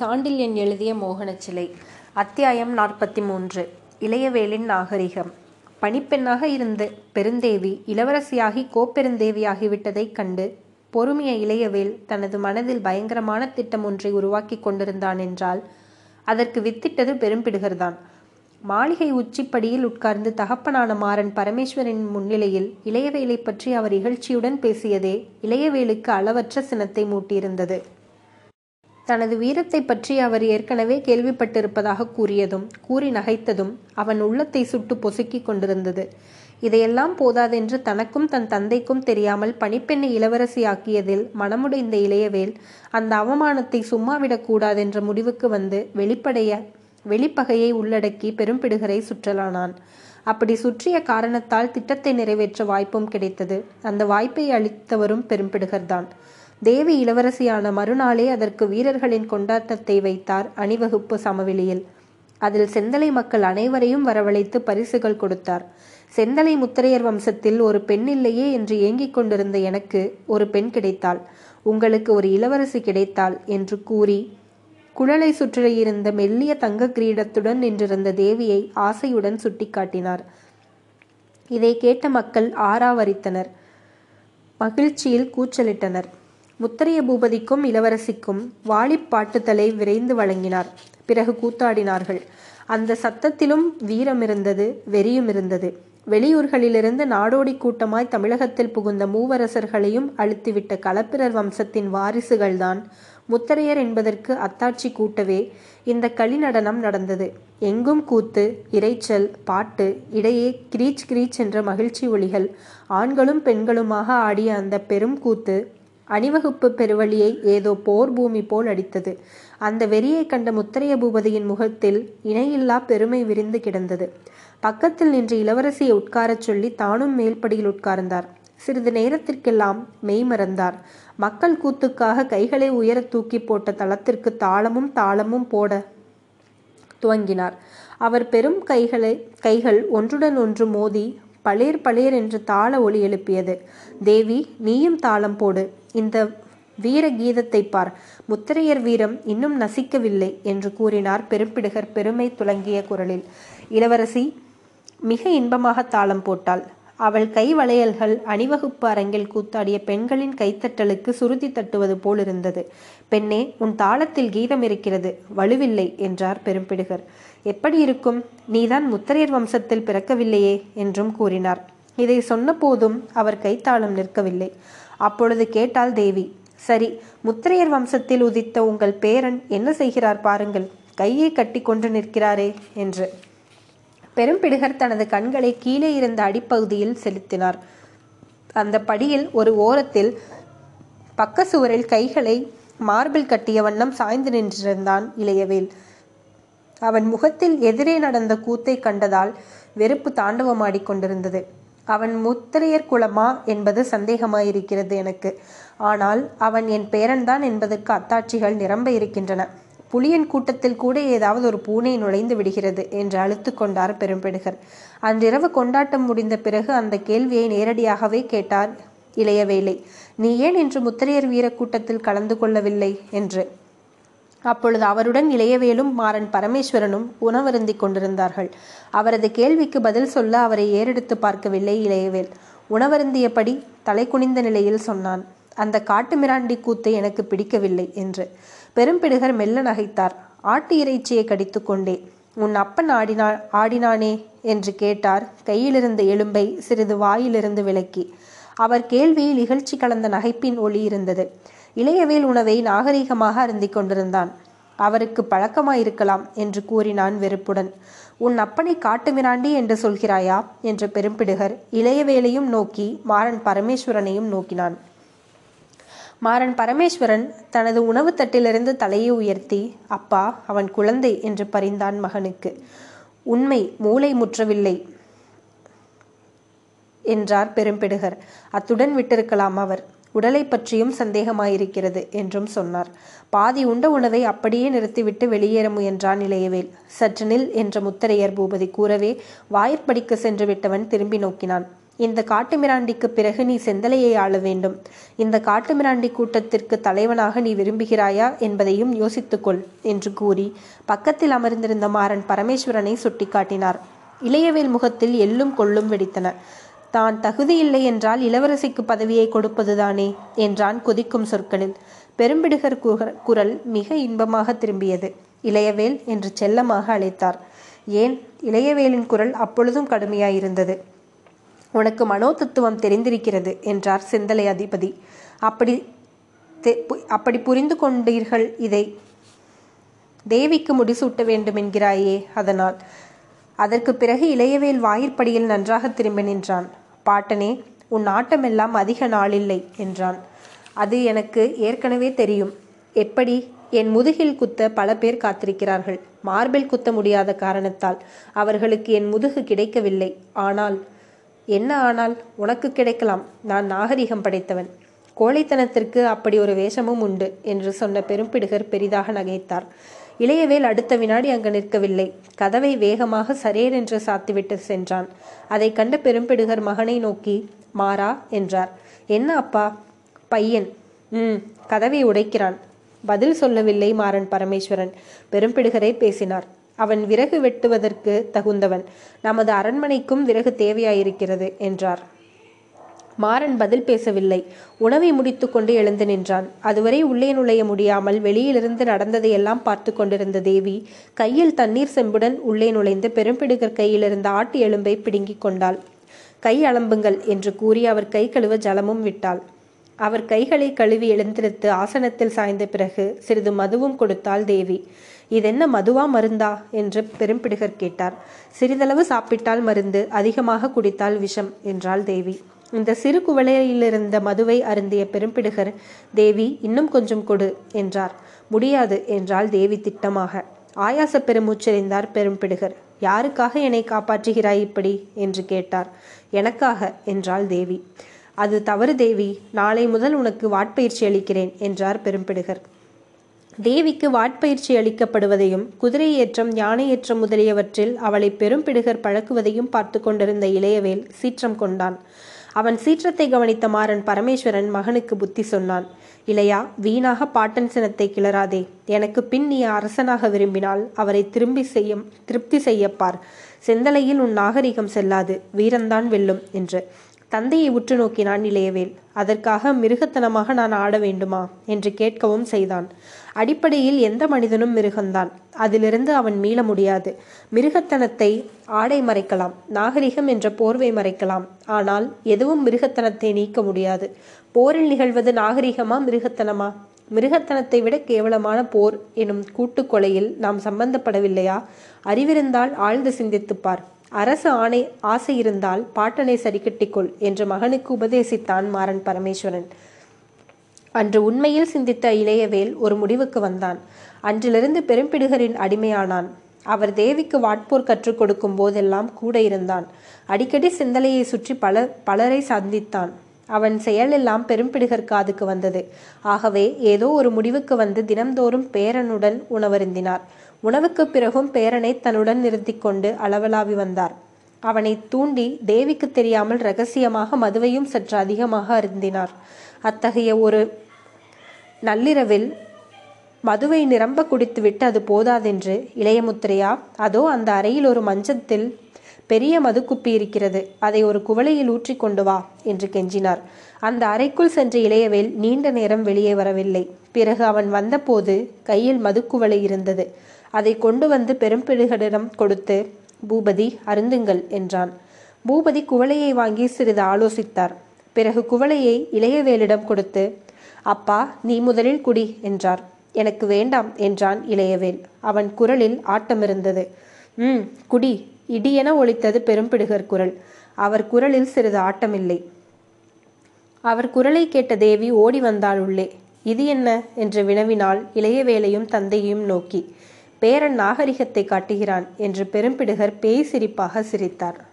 சாண்டில்யன் எழுதிய மோகனச்சிலை அத்தியாயம் நாற்பத்தி மூன்று இளையவேலின் நாகரிகம். பணிப்பெண்ணாக இருந்த பெருந்தேவி இளவரசியாகி கோப்பெருந்தேவியாகிவிட்டதைக் கண்டு பொறுமைய இளையவேல் தனது மனதில் பயங்கரமான திட்டம் ஒன்றை உருவாக்கி கொண்டிருந்தான் என்றால் அதற்கு வித்திட்டது பெரும்பிடுகர்தான் மாளிகை உச்சிப்படியில் உட்கார்ந்து தகப்பனான மாறன் பரமேஸ்வரின் முன்னிலையில் இளையவேலை பற்றி அவர் இகழ்ச்சியுடன் பேசியதே இளையவேலுக்கு அளவற்ற சினத்தை மூட்டியிருந்தது. தனது வீரத்தை பற்றி அவர் ஏற்கனவே கேள்விப்பட்டிருப்பதாக கூறியதும் கூறி நகைத்ததும் அவன் உள்ளத்தை சுட்டு பொசுக்கிக் கொண்டிருந்தது. இதையெல்லாம் போதாதென்று தனக்கும் தன் தந்தைக்கும் தெரியாமல் பணிப்பெண்ணை இளவரசியாக்கியதில் மனமுடைந்த இளையவேல் அந்த அவமானத்தை சும்மாவிடக்கூடாதென்ற முடிவுக்கு வந்து வெளிப்படைய வெளிப்பகையை உள்ளடக்கி பெரும்பிடுகரை சுற்றலானான். அப்படி சுற்றிய காரணத்தால் திட்டத்தை நிறைவேற்ற வாய்ப்பும் கிடைத்தது. அந்த வாய்ப்பை அளித்தவரும் பெரும்பிடுகர்தான். தேவி இளவரசியான மறுநாளே அதற்கு வீரர்களின் கொண்டாட்டத்தை வைத்தார் அணிவகுப்பு சமவெளியில். அதில் செந்தலை மக்கள் அனைவரையும் வரவழைத்து பரிசுகள் கொடுத்தார். செந்தலை முத்திரையர் வம்சத்தில் ஒரு பெண் இல்லையே என்று ஏங்கிக் கொண்டிருந்த எனக்கு ஒரு பெண் கிடைத்தாள். உங்களுக்கு ஒரு இளவரசி கிடைத்தாள் என்று கூறி குழலை சுற்றியிருந்த மெல்லிய தங்க கிரீடத்துடன் நின்றிருந்த தேவியை ஆசையுடன் சுட்டிக்காட்டினார். இதை கேட்ட மக்கள் ஆராவரித்தனர். மகிழ்ச்சியில் கூச்சலிட்டனர். முத்தரைய பூபதிக்கும் இளவரசிக்கும் வாளிப்பாட்டுதலை விரைந்து வழங்கினார். பிறகு கூத்தாடினார்கள். அந்த சத்தத்திலும் வீரம் இருந்தது வெறியும் இருந்தது வெளியூர்களிலிருந்து நாடோடி கூட்டமாய் தமிழகத்தில் புகுந்த மூவரசர்களையும் அழுத்திவிட்ட களப்பிரர் வம்சத்தின் வாரிசுகள்தான் முத்தரையர் என்பதற்கு அத்தாட்சி கூட்டவே இந்த களிநடனம் நடந்தது. எங்கும் கூத்து இறைச்சல் பாட்டு இடையே கிரீச் கிரீச் என்ற மகிழ்ச்சி ஒளிகள் ஆண்களும் பெண்களுமாக ஆடிய அந்த பெரும் கூத்து அணிவகுப்பு பெருவழியை ஏதோ போர் பூமி போல் அடித்தது. அந்த வெறியை கண்ட முத்தரைய பூபதியின் முகத்தில் இணையில்லா பெருமை விரிந்து கிடந்தது. பக்கத்தில் நின்று இளவரசியை உட்காரச் சொல்லி தானும் மேல்படியில் உட்கார்ந்தார். சிறிது நேரத்திற்கெல்லாம் மெய் மறந்தார். மக்கள் கூத்துக்காக கைகளை உயர தூக்கி போட்ட தளத்திற்கு தாளமும் தாளமும் போட துவங்கினார். அவர் பெரும் கைகளை கைகள் ஒன்றுடன் ஒன்று மோதி பளேர் பளேர் என்று தாள ஒளி எழுப்பியது. தேவி நீயும் தாளம் போடு. இந்த வீர கீதத்தை பார். முத்திரையர் வீரம் இன்னும் நசிக்கவில்லை என்று கூறினார் பெரும்பிடுகர் பெருமை துலங்கிய குரலில். இளவரசி மிக இன்பமாக தாளம் போட்டாள். அவள் கை வளையல்கள் அணிவகுப்பு அரங்கில் கூத்தாடிய பெண்களின் கைத்தட்டலுக்கு சுருதி தட்டுவது போலிருந்தது பெண்ணே உன் தாளத்தில் கீதம் இருக்கிறது வலுவில்லை என்றார் பெரும்பிடுகர். எப்படி இருக்கும்? நீதான் முத்தரையர் வம்சத்தில் பிறக்கவில்லையே என்றும் கூறினார். இதை சொன்னபோதும் அவர் கைத்தாளம் நிற்கவில்லை. அப்பொழுது கேட்டாள் தேவி சரி முத்திரையர் வம்சத்தில் உதித்த உங்கள் பேரன் என்ன செய்கிறார் பாருங்கள் கையை கட்டி கொண்டு நிற்கிறாரே என்று. பெரும்பிடுகர் தனது கண்களை கீழே இருந்த அடிப்பகுதியில் செலுத்தினார். அந்த படியில் ஒரு ஓரத்தில் பக்க சுவரில் கைகளை மார்பில் கட்டிய வண்ணம் சாய்ந்து நின்றிருந்தான் இளையவேல். அவன் முகத்தில் எதிரே நடந்த கூத்தை கண்டதால் வெறுப்பு தாண்டவமாடிக்கொண்டிருந்தது அவன் முத்திரையர் குலமா என்பது சந்தேகமாயிருக்கிறது எனக்கு. ஆனால் அவன் என் பேரன்தான் என்பதற்கு அத்தாட்சிகள் நிரம்ப இருக்கின்றன. புலியன் கூட்டத்தில் கூட ஏதாவது ஒரு பூனை நுழைந்து விடுகிறது என்று அழுத்து கொண்டார் பெரும்பிடுகர். அன்றிரவு கொண்டாட்டம் முடிந்த பிறகு அந்த கேள்வியை நேரடியாகவே கேட்டார் இளையவேலை. நீ ஏன் இன்று முத்திரையர் வீர கூட்டத்தில் கலந்து கொள்ளவில்லை? என்று. அப்பொழுது அவருடன் இளையவேலும் மாறன் பரமேஸ்வரனும் உணவருந்தி கொண்டிருந்தார்கள். அவரது கேள்விக்கு பதில் சொல்ல அவரை ஏறெடுத்து பார்க்கவில்லை இளையவேல். உணவருந்தியபடி தலை குனிந்த நிலையில் சொன்னான் அந்த காட்டு மிராண்டி கூத்து எனக்கு பிடிக்கவில்லை என்று. பெரும்பிடுகர் மெல்ல நகைத்தார். ஆட்டு இறைச்சியை கடித்து கொண்டே உன் அப்பன் ஆடினா ஆடினானே என்று கேட்டார். கையிலிருந்த எலும்பை சிறிது வாயிலிருந்து விலக்கி அவர் கேள்வியில் இகழ்ச்சி கலந்த நகைப்பின் ஒளி இருந்தது. இளையவேல் உணவை நாகரிகமாக அருந்திக் கொண்டிருந்தான். அவருக்கு பழக்கமாயிருக்கலாம் என்று கூறினான் வெறுப்புடன். உன் அப்பனை காட்டுமிராண்டி என்று சொல்கிறாயா என்ற பெரும்பிடுகர் இளையவேலையும் நோக்கி மாறன் பரமேஸ்வரனையும் நோக்கினான். மாறன் பரமேஸ்வரன் தனது உணவு தட்டிலிருந்து தலையை உயர்த்தி அப்பா அவன் குழந்தை என்று பரிந்தான் மகனுக்கு. உண்மை மூளை முற்றவில்லை என்றார் பெரும்பிடுகர். அத்துடன் விட்டிருக்கலாம் அவர். உடலை பற்றியும் சந்தேகமாயிருக்கிறது என்றும் சொன்னார். பாதி உண்ட உணவை அப்படியே நிறுத்திவிட்டு வெளியேற முயன்றான் இளையவேல் சற்று நில் என்ற முத்தரையர் பூபதி கூறவே வாயிற்படிக்கு சென்று விட்டவன் திரும்பி நோக்கினான். இந்த காட்டுமிராண்டிக்கு பிறகு நீ செந்தலையை ஆள வேண்டும். இந்த காட்டுமிராண்டி கூட்டத்திற்கு தலைவனாக நீ விரும்புகிறாயா என்பதையும் யோசித்துக்கொள் என்று கூறி பக்கத்தில் அமர்ந்திருந்த மாறன் பரமேஸ்வரனை சுட்டிக்காட்டினார். இளையவேல் முகத்தில் எள்ளும் கொள்ளும் வெடித்தன. தான் தகுதியில்லை என்றால் இளவரசிக்கு பதவியை கொடுப்பதுதானே? என்றான் கொதிக்கும் சொற்களில். பெரும்பிடுகர் குரல் மிக இன்பமாக திரும்பியது. இளையவேல் என்று செல்லமாக அழைத்தார். ஏன்? இளையவேலின் குரல் அப்பொழுதும் கடுமையாயிருந்தது. உனக்கு மனோதத்துவம் தெரிந்திருக்கிறது என்றார் சிந்தலை அதிபதி. அப்படி அப்படி புரிந்து கொண்டீர்கள் இதை. தேவிக்கு முடிசூட்ட வேண்டும் என்கிறாயே அதனால். அதற்கு பிறகு இளையவேல் வாயிற்படியில் நன்றாக திரும்பி நின்றான். பாட்டனே உன் ஆட்டமெல்லாம் அதிக நாளில்லை என்றான். அது எனக்கு ஏற்கனவே தெரியும். எப்படி? என் முதுகில் குத்த பல பேர் காத்திருக்கிறார்கள். மார்பில் குத்த முடியாத காரணத்தால் அவர்களுக்கு என் முதுகு கிடைக்கவில்லை. ஆனால் என்ன ஆனால் உனக்கு கிடைக்கலாம் நான் நாகரிகம் படைத்தவன். கோழைத்தனத்திற்கு அப்படி ஒரு வேஷமும் உண்டு என்று சொன்ன பெரும்பிடுகர் பெரிதாக நகைத்தார். இளையவேல் அடுத்த வினாடி அங்கு நிற்கவில்லை. கதவை வேகமாக சரேர் என்று சாத்திவிட்டு சென்றான். அதை கண்ட பெரும்பிடுகர் மகனை நோக்கி மாறா என்றார். என்ன அப்பா? பையன். ம் கதவை உடைக்கிறான். பதில் சொல்லவில்லை மாறன் பரமேஸ்வரன். பெரும்பிடுகரை பேசினார். அவன் விறகு வெட்டுவதற்கு தகுந்தவன். நமது அரண்மனைக்கும் விறகு தேவையாயிருக்கிறது என்றார். மாறன் பதில் பேசவில்லை. உணவை முடித்துக்கொண்டு எழுந்து நின்றான். அதுவரை உள்ளே நுழைய முடியாமல் வெளியிலிருந்து நடந்ததையெல்லாம் பார்த்து கொண்டிருந்த தேவி கையில் தண்ணீர் செம்புடன் உள்ளே நுழைந்து பெரும்பிடுகர் கையில் இருந்த ஆட்டு எலும்பை பிடுங்கிக் கொண்டாள். கை அலம்புங்கள் என்று கூறி அவர் கை கழுவ ஜலமும் விட்டாள். அவர் கைகளை கழுவி எழுந்திருத்து ஆசனத்தில் சாய்ந்த பிறகு சிறிது மதுவும் கொடுத்தாள் தேவி. இதென்ன மதுவா மருந்தா என்று பெரும்பிடுகர் கேட்டார். சிறிதளவு சாப்பிட்டால் மருந்து அதிகமாக குடித்தால் விஷம் என்றாள் தேவி. இந்த சிறு குவளையிலிருந்த மதுவை அருந்திய பெரும்பிடுகர் தேவி இன்னும் கொஞ்சம் கொடு என்றார். முடியாது என்றாள் தேவி திட்டமாக. ஆயாச பெருமூச்செறிந்தார் பெரும்பிடுகர். யாருக்காக என்னை காப்பாற்றுகிறாய் இப்படி என்று கேட்டார். எனக்காக என்றாள் தேவி. அது தவறு தேவி. நாளை முதல் உனக்கு வாட்பயிற்சி அளிக்கிறேன் என்றார் பெரும்பிடுகர். தேவிக்கு வாட்பயிற்சி அளிக்கப்படுவதையும் குதிரை ஏற்றம் யானை ஏற்றம் முதலியவற்றில் அவளை பெரும்பிடுகர் பழக்குவதையும் பார்த்து கொண்டிருந்த இளையவேல் சீற்றம் கொண்டான். அவன் சீற்றத்தை கவனித்த மாறன் பரமேஸ்வரன் மகனுக்கு புத்தி சொன்னான் இளையா வீணாக பாட்டன் சினத்தை கிளறாதே. எனக்கு பின் நீ அரசனாக விரும்பினால் அவரை திரும்பி செய்ய திருப்தி செய்யப்பார் செந்தலையில் உன் நாகரிகம் செல்லாது. வீரந்தான் வெல்லும் என்று. தந்தையை உற்று நோக்கினான் இளையவேல் அதற்காக மிருகத்தனமாக நான் ஆட வேண்டுமா? என்று கேட்கவும் செய்தான். அடிப்படையில் எந்த மனிதனும் மிருகந்தான். அதிலிருந்து அவன் மீள முடியாது. மிருகத்தனத்தை ஆடை மறைக்கலாம். நாகரிகம் என்ற போர்வை மறைக்கலாம். ஆனால் எதுவும் மிருகத்தனத்தை நீக்க முடியாது. போரில் நிகழ்வது நாகரிகமா மிருகத்தனமா? மிருகத்தனத்தை விட கேவலமான போர் எனும் கூட்டுக்கொலையில் நாம் சம்பந்தப்படவில்லையா? அறிவிருந்தால் ஆழ்ந்து சிந்தித்துப்பார் அரசு ஆணை ஆசை இருந்தால் பாட்டனை சரிக்கட்டிக்கொள் என்று மகனுக்கு உபதேசித்தான் மாறன் பரமேஸ்வரன். அன்று உண்மையில் சிந்தித்த இளையவேல் ஒரு முடிவுக்கு வந்தான். அன்றிலிருந்து பெரும்பிடுகரின் அடிமையானான். அவர் தேவிக்கு வாட்போர் கற்றுக் கொடுக்கும் போதெல்லாம் கூட இருந்தான். அடிக்கடி சிந்தலையை சுற்றி பல பலரை சந்தித்தான். அவன் செயலெல்லாம் பெரும்பிடுகர் காதுக்கு வந்தது. ஆகவே ஏதோ ஒரு முடிவுக்கு வந்து தினம்தோறும் பேரனுடன் உணவருந்தினார். உணவுக்கு பிறகும் பேரனை தன்னுடன் நிறுத்தி கொண்டு அளவலாவி வந்தார். அவனை தூண்டி தேவிக்கு தெரியாமல் ரகசியமாக மதுவையும் சற்று அதிகமாக அருந்தினார். அத்தகைய ஒரு நள்ளிரவில் மதுவை நிரம்ப குடித்துவிட்டு அது போதாதென்று இளையமுத்திரையா அதோ அந்த அறையில் ஒரு மஞ்சத்தில் பெரிய மதுக்குப்பி இருக்கிறது அதை ஒரு குவளையில் ஊற்றி கொண்டு வா என்று கெஞ்சினார். அந்த அறைக்குள் சென்ற இளையவேல் நீண்ட நேரம் வெளியே வரவில்லை. பிறகு அவன் வந்தபோது கையில் மதுக்குவளை இருந்தது. அதை கொண்டு வந்து பெரும்பிடுகளிடம் கொடுத்து பூபதி அருந்துங்கள் என்றான். பூபதி குவளையை வாங்கி சிறிது ஆலோசித்தார். பிறகு குவளையை இளையவேலிடம் கொடுத்து அப்பா நீ முதலில் குடி என்றார். எனக்கு வேண்டாம் என்றான் இளையவேல். அவன் குரலில் ஆட்டமிருந்தது ம் குடி இடியென ஒழித்தது பெரும்பிடுகர் குரல். அவர் குரலில் சிறிது ஆட்டமில்லை. அவர் குரலை கேட்ட தேவி ஓடி வந்தாள் உள்ளே. இது என்ன? என்று வினவினாள் இளையவேலையும் தந்தையும் நோக்கி. பேரன் நாகரிகத்தை காட்டுகிறான் என்று பெரும்பிடுகர் பேய் சிரிப்பாக சிரித்தார்.